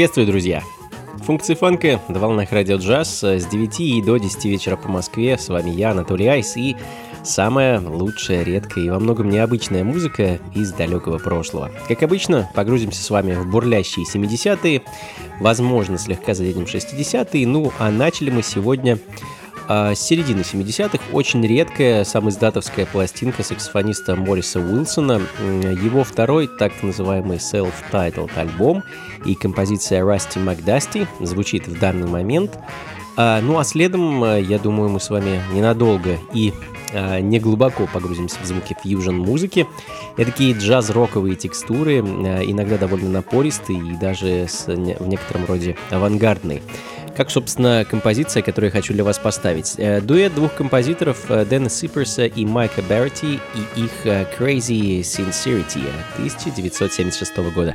Приветствую, друзья! Функции фанка на волнах радио джаз с 9 и до 10 вечера по Москве. С вами я, Анатолий Айс, и самая лучшая, редкая и во многом необычная музыка из далекого прошлого. Как обычно, погрузимся с вами в бурлящие 70-е, возможно, слегка заденем 60-е, ну а начали мы сегодня с середины 70-х очень редкая самоиздатовская пластинка саксофониста Мориса Уилсона. Его второй так называемый self-titled альбом и композиция Rusty McDusty звучит в данный момент. А, ну а следом, а, я думаю, мы с вами ненадолго и а, не глубоко погрузимся в звуки фьюжн-музыки. Это такие джаз-роковые текстуры, иногда довольно напористые и даже с, в некотором роде авангардные. Как, собственно, композиция, которую я хочу для вас поставить. Э, дуэт двух композиторов э, Дэна Сиперса и Майка Берти и их э, Crazy Sincerity 1976 года.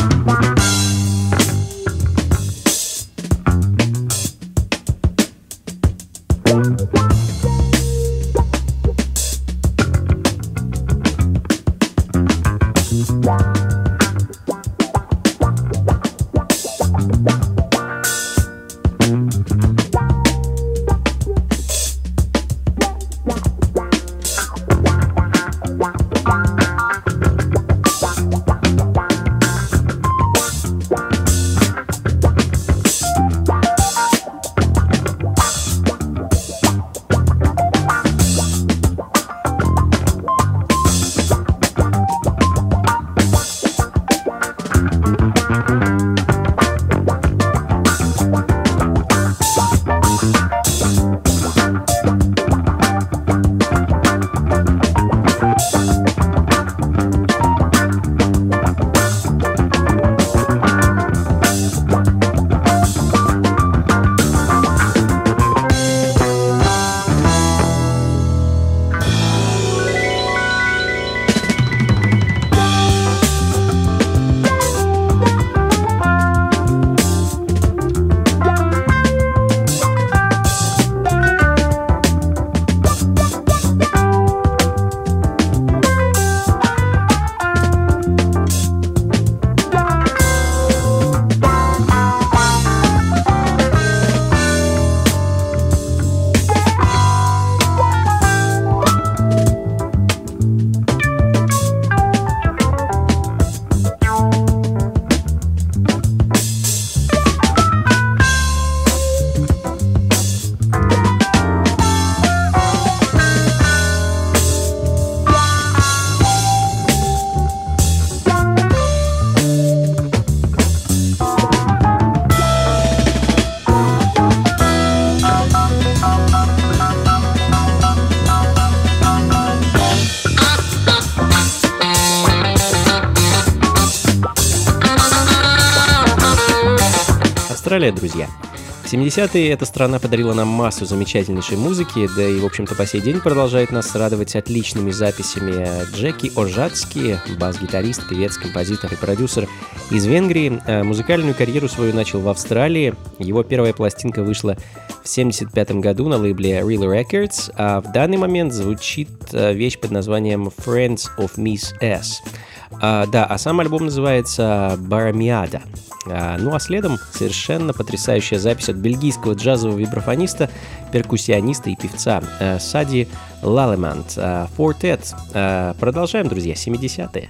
Австралия, друзья. В 70-е эта страна подарила нам массу замечательнейшей музыки, да и, в общем-то, по сей день продолжает нас радовать отличными записями. Джеки Ожацкий, бас-гитарист, певец, композитор и продюсер из Венгрии, э, музыкальную карьеру свою начал в Австралии. Его первая пластинка вышла в 75 году на лейбле Real Records, а в данный момент звучит э, вещь под названием Friends of Miss S. А, да, а сам альбом называется Барамиада. А, ну а следом совершенно потрясающая запись от бельгийского джазового вибрафониста, перкуссиониста и певца а, Сади Лалемант. А, Fortet. А, продолжаем, друзья, 70-е.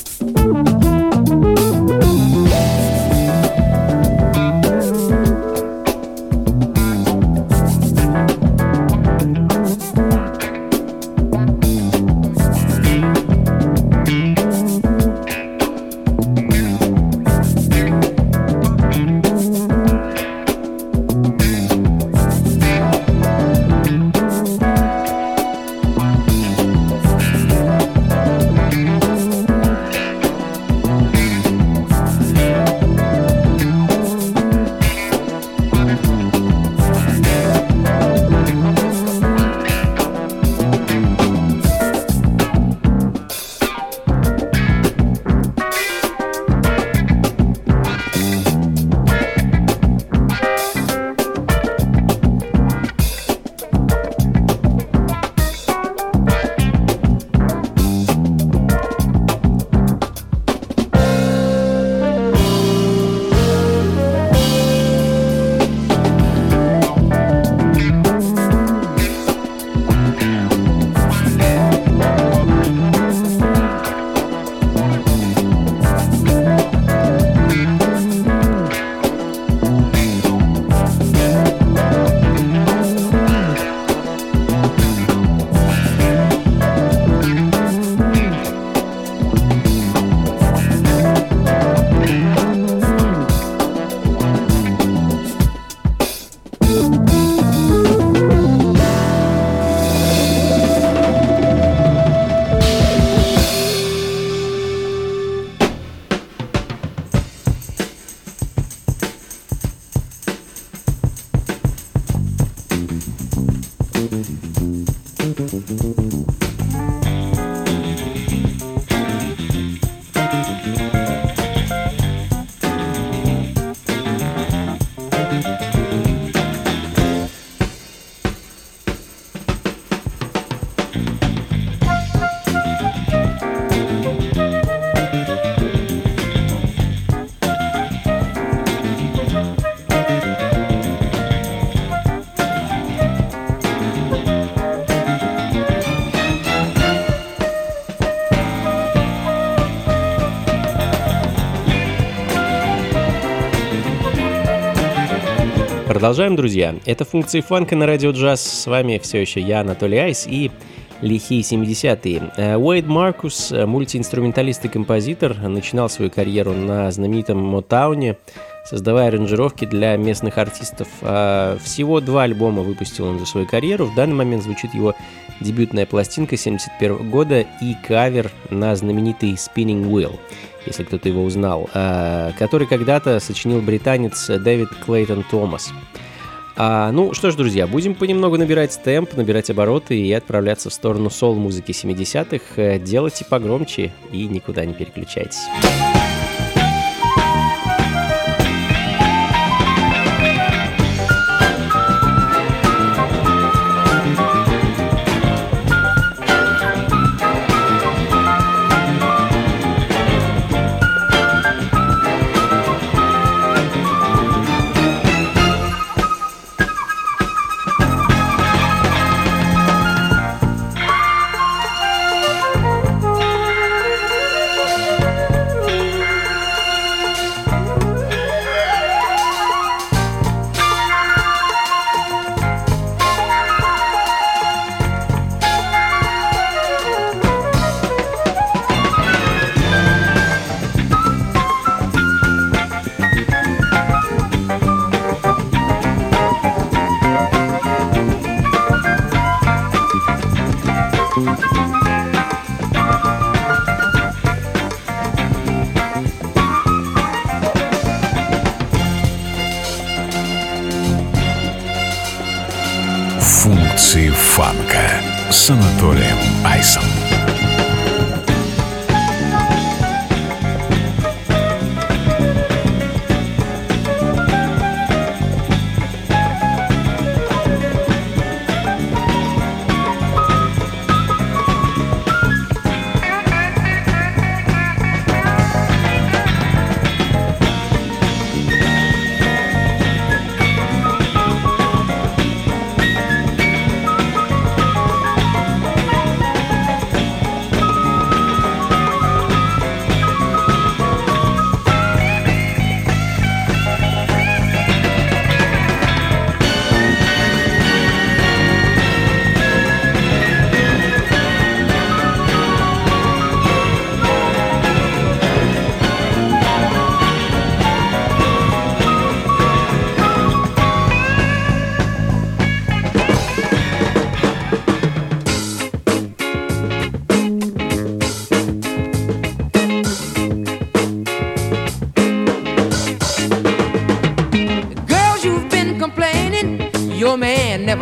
Продолжаем, друзья. Это функции фанка на радио джаз. С вами все еще я, Анатолий Айс и лихие 70-е. Э, Уэйд Маркус, э, мультиинструменталист и композитор, начинал свою карьеру на знаменитом Мотауне, создавая аранжировки для местных артистов. А всего два альбома выпустил он за свою карьеру. В данный момент звучит его дебютная пластинка 71 года и кавер на знаменитый Spinning Wheel если кто-то его узнал, э, который когда-то сочинил британец Дэвид Клейтон Томас. А, ну что ж, друзья, будем понемногу набирать темп, набирать обороты и отправляться в сторону сол-музыки 70-х. Э, делайте погромче и никуда не переключайтесь.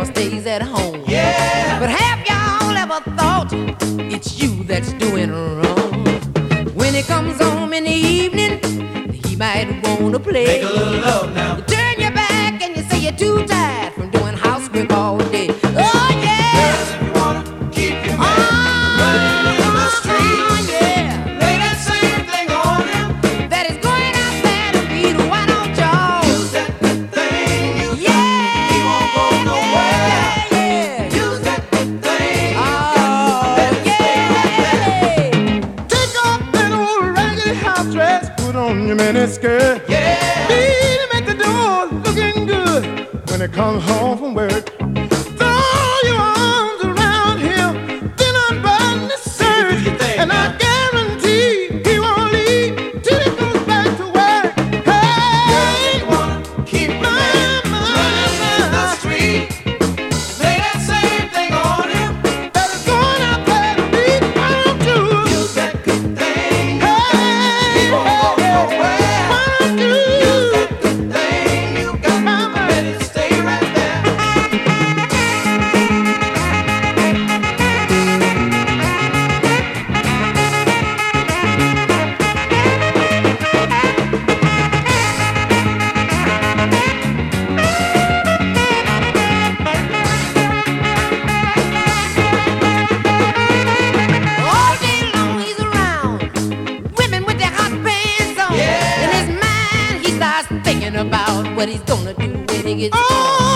never stays at home. what he's gonna do when he gets oh.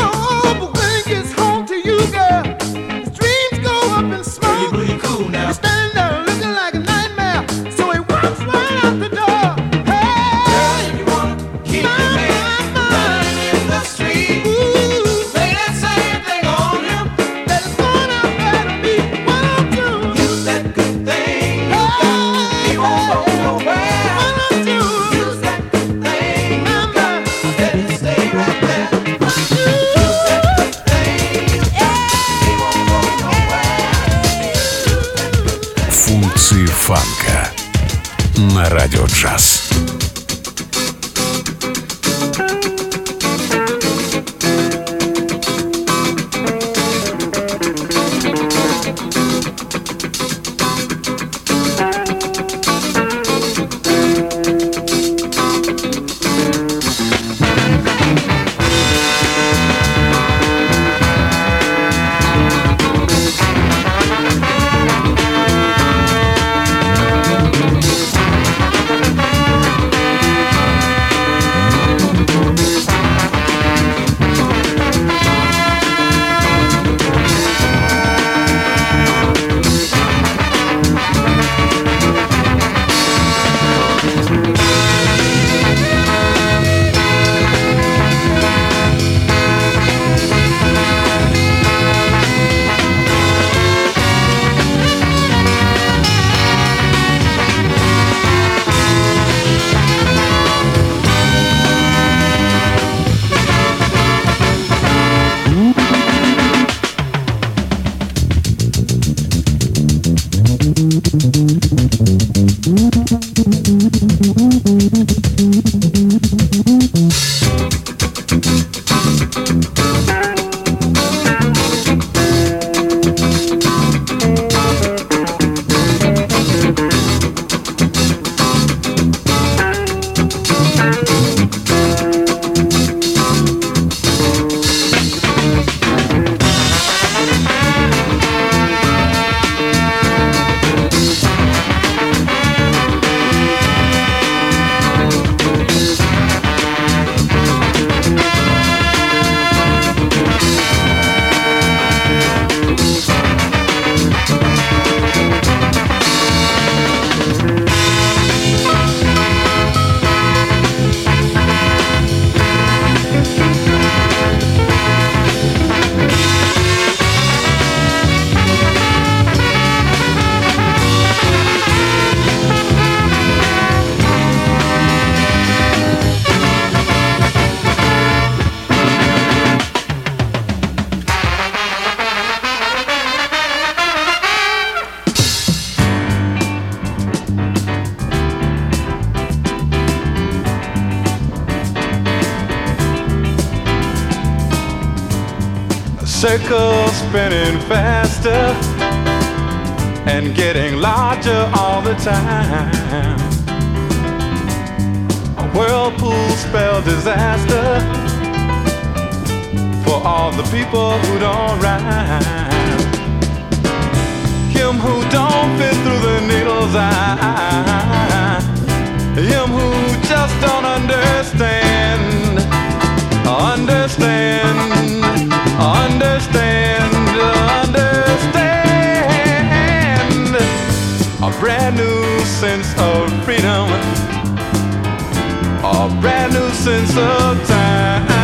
brand new sense of time.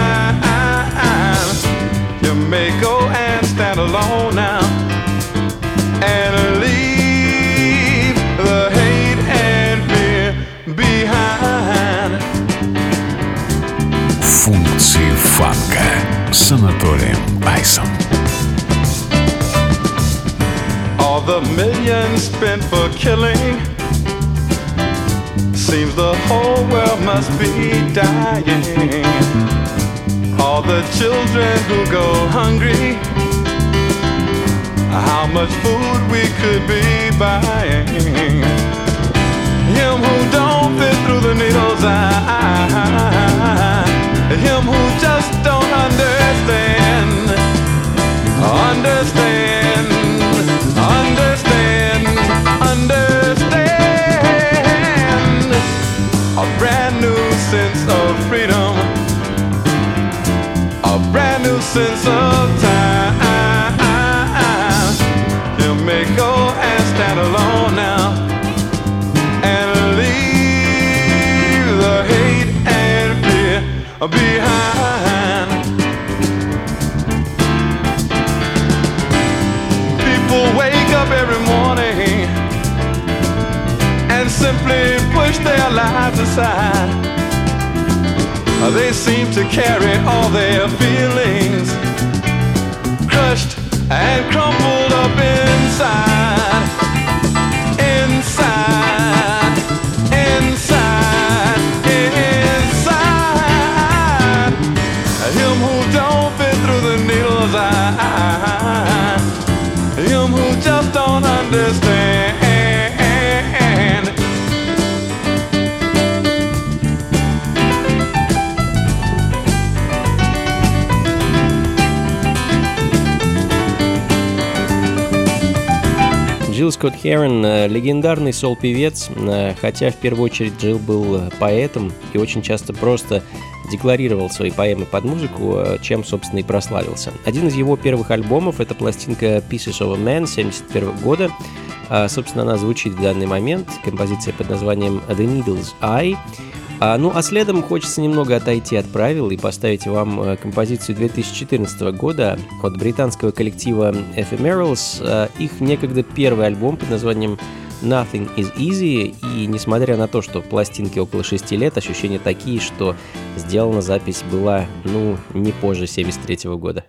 You may go and stand alone now and leave the hate and fear behind. Функции фанка с Анатолием Айсом. All the millions spent for killing seems the whole world must be dying. All the children who go hungry how much food we could be buying. Him who don't fit through the needle's eye. Him who just don't understand. Understand. Sense of freedom. A brand new sense of time. You may go and stand alone now and leave the hate and fear behind. People wake up every morning and simply push their lives aside. They seem to carry all their feelings crushed and crumpled up inside. Скотт Херон э, – легендарный сол-певец, э, хотя в первую очередь Джилл был э, поэтом и очень часто просто декларировал свои поэмы под музыку, чем, собственно, и прославился. Один из его первых альбомов – это пластинка Pieces of a Man 1971 года. А, Собственно, она звучит в данный момент, композиция под названием The Needle's Eye. А, ну, а следом хочется немного отойти от правил и поставить вам э, композицию 2014 года от британского коллектива Ephemerals. А, Их некогда первый альбом под названием Nothing is Easy, и несмотря на то, что пластинке около 6 лет, ощущения такие, что сделана запись была, ну, не позже 73 года.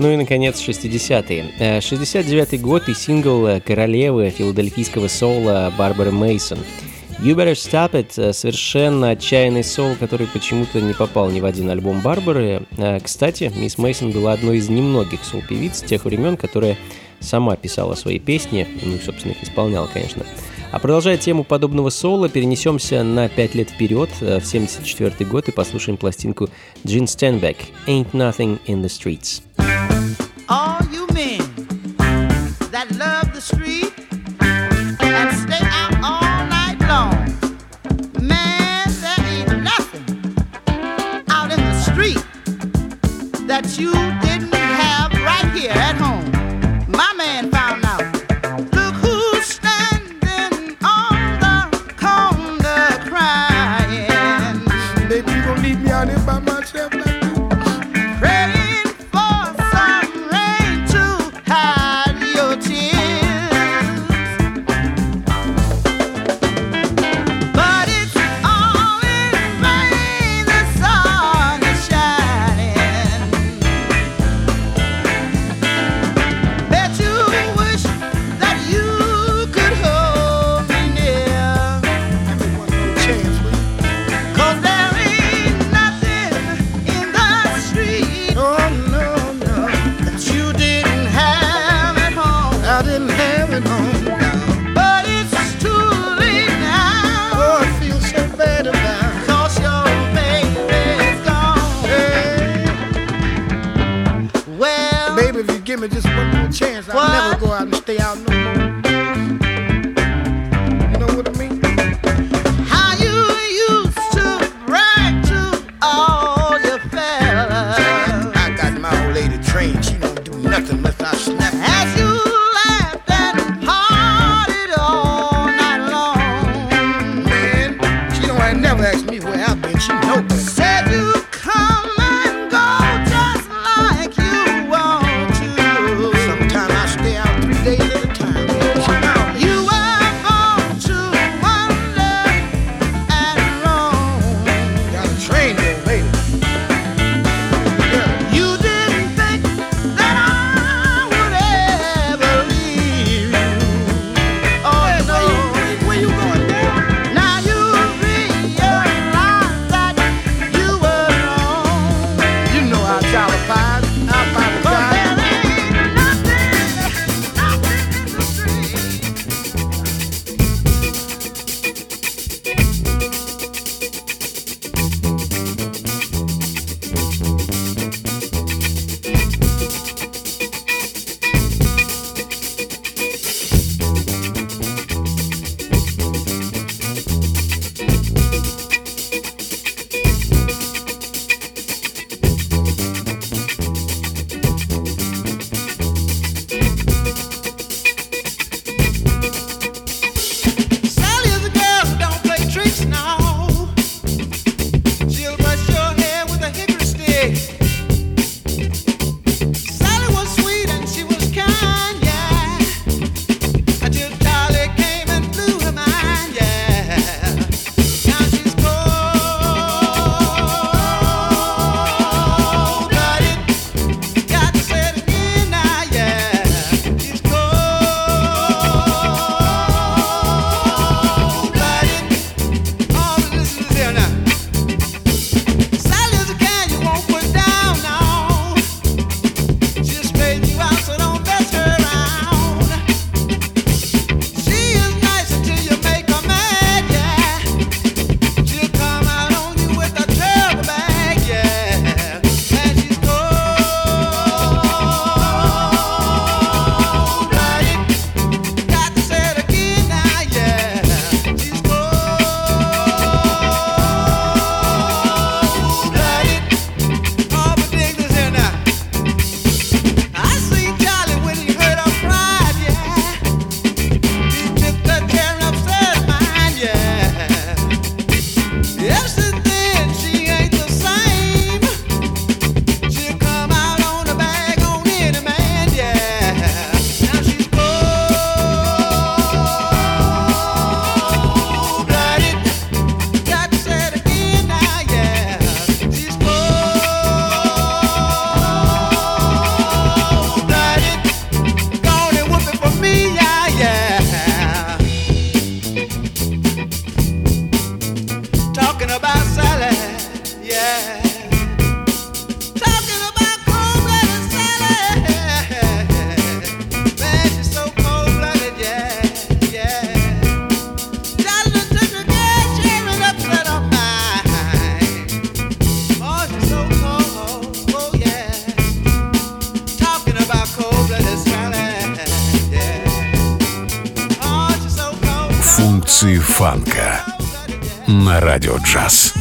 Ну и, наконец, 60-е. 69-й год и сингл королевы филадельфийского соула Барбары Мейсон. You Better Stop It — совершенно отчаянный соул, который почему-то не попал ни в один альбом Барбары. Кстати, мисс Мейсон была одной из немногих соул-певиц тех времен, которая сама писала свои песни, ну и, собственно, их исполняла, конечно. А продолжая тему подобного соло, перенесемся на 5 лет вперед, в 74 год, и послушаем пластинку Джин Стенбек «Ain't Nothing in the Streets». All you men that love the street and stay out all night long, man, there ain't nothing out in the street that you I never go out радио джаз.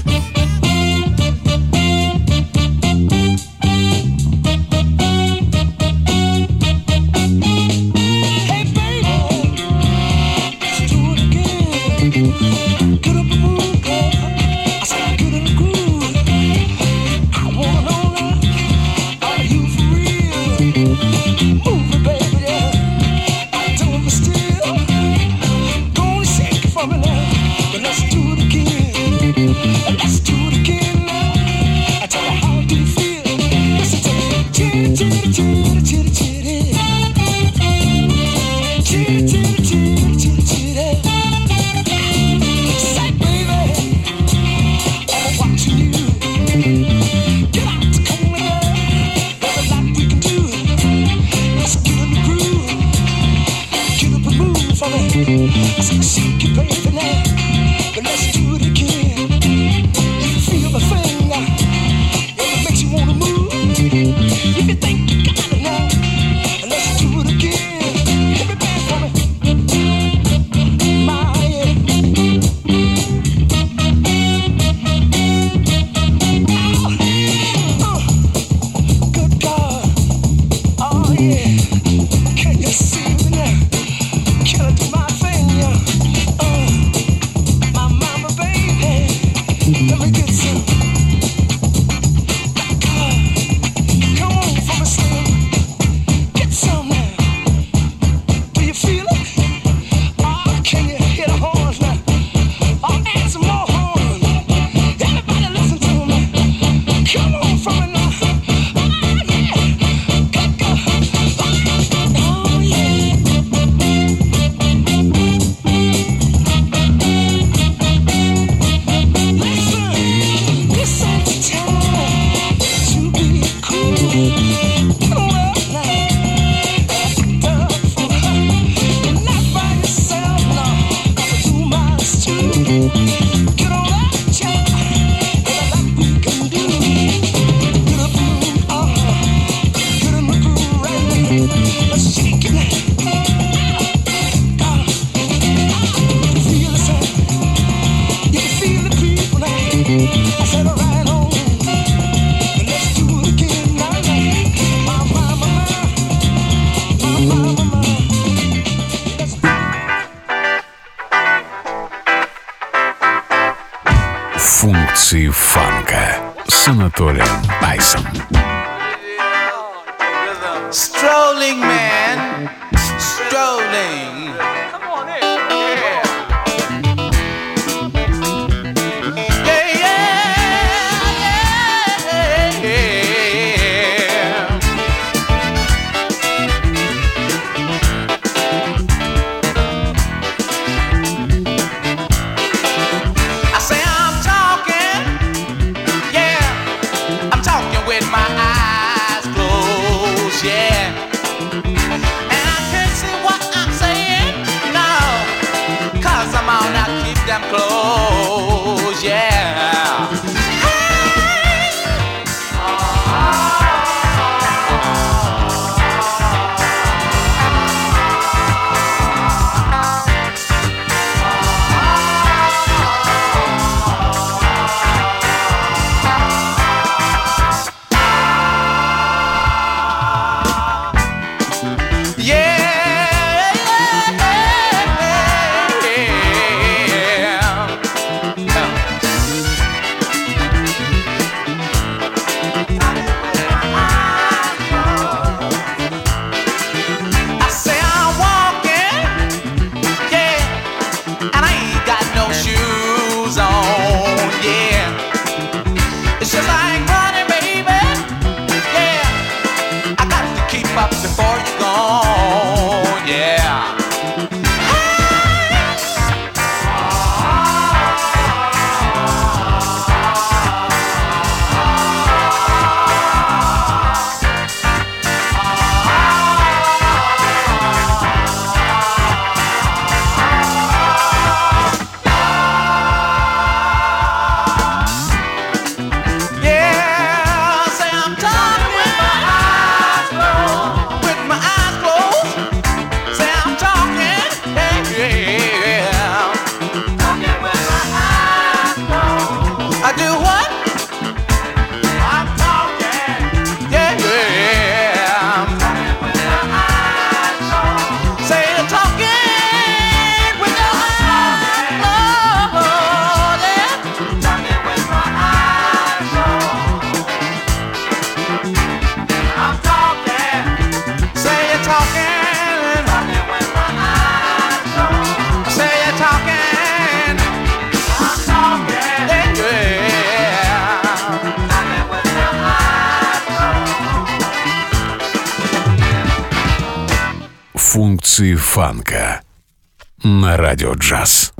Радио джаз.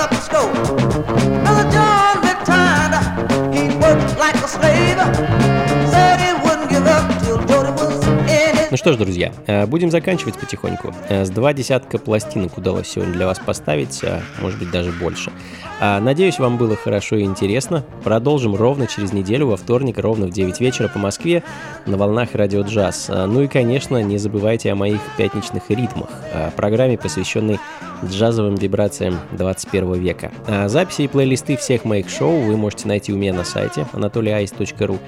Up the scope. Brother John he worked like a slave. Что ж, друзья, э, будем заканчивать потихоньку. Э, С два десятка пластинок удалось сегодня для вас поставить, а может быть даже больше. А, Надеюсь, вам было хорошо и интересно. Продолжим ровно через неделю, во вторник, ровно в 9 вечера по Москве на волнах Радио Джаз. Ну и, конечно, не забывайте о моих пятничных ритмах, программе, посвященной джазовым вибрациям 21 века. Записи и плейлисты всех моих шоу вы можете найти у меня на сайте anatolyice.ru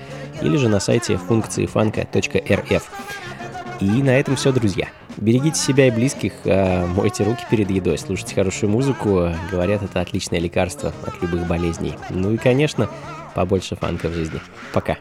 или же на сайте функции фанка.рф. И на этом все, друзья. Берегите себя и близких, а, мойте руки перед едой, слушайте хорошую музыку. Говорят, это отличное лекарство от любых болезней. Ну и, конечно, побольше фанка в жизни. Пока.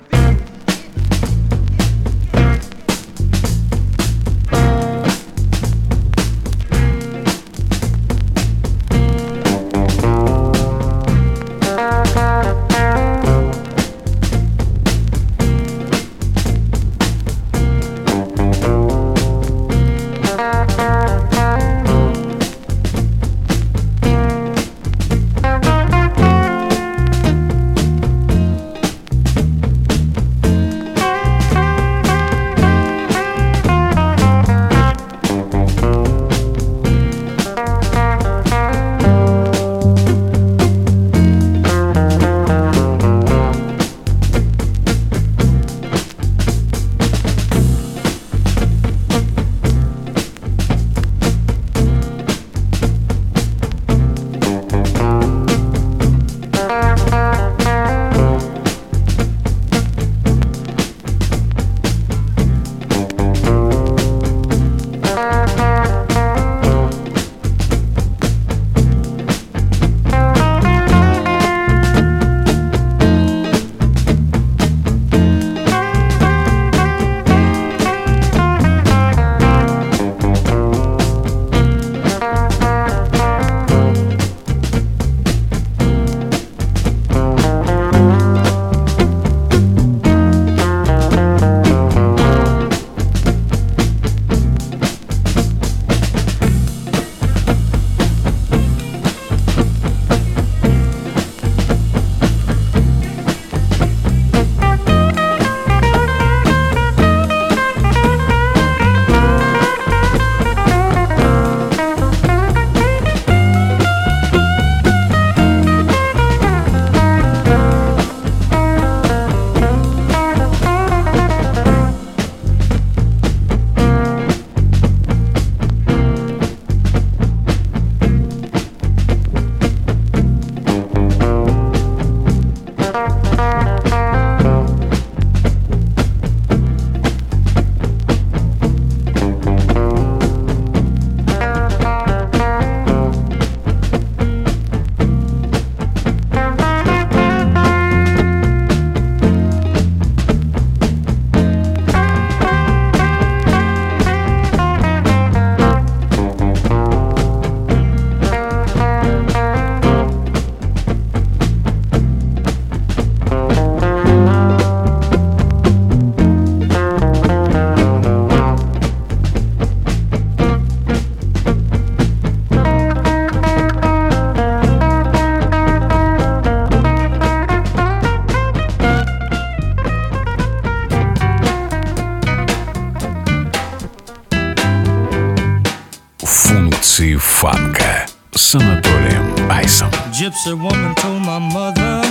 фанка с Анатолием Айсом. Gypsy woman told my mother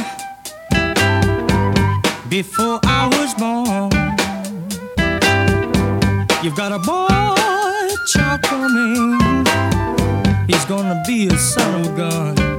Before I was born You've got a boy child coming He's gonna be a son of a gun.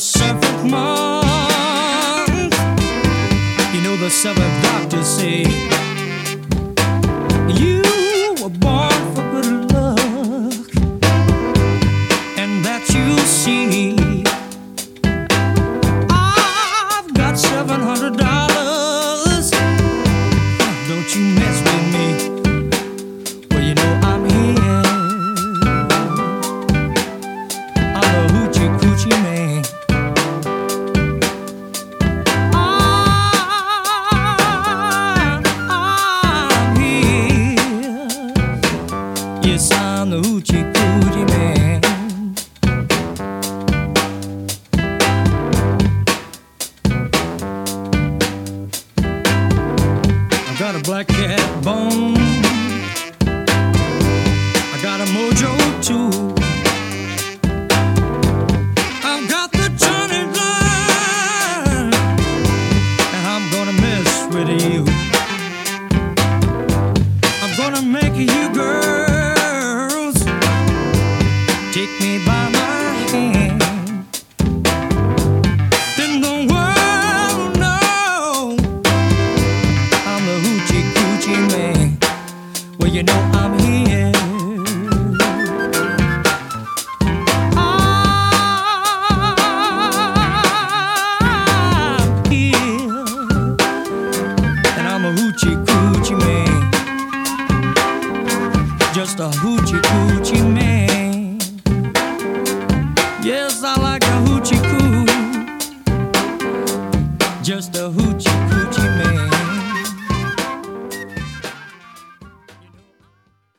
seventh month. You know the seventh doctor say.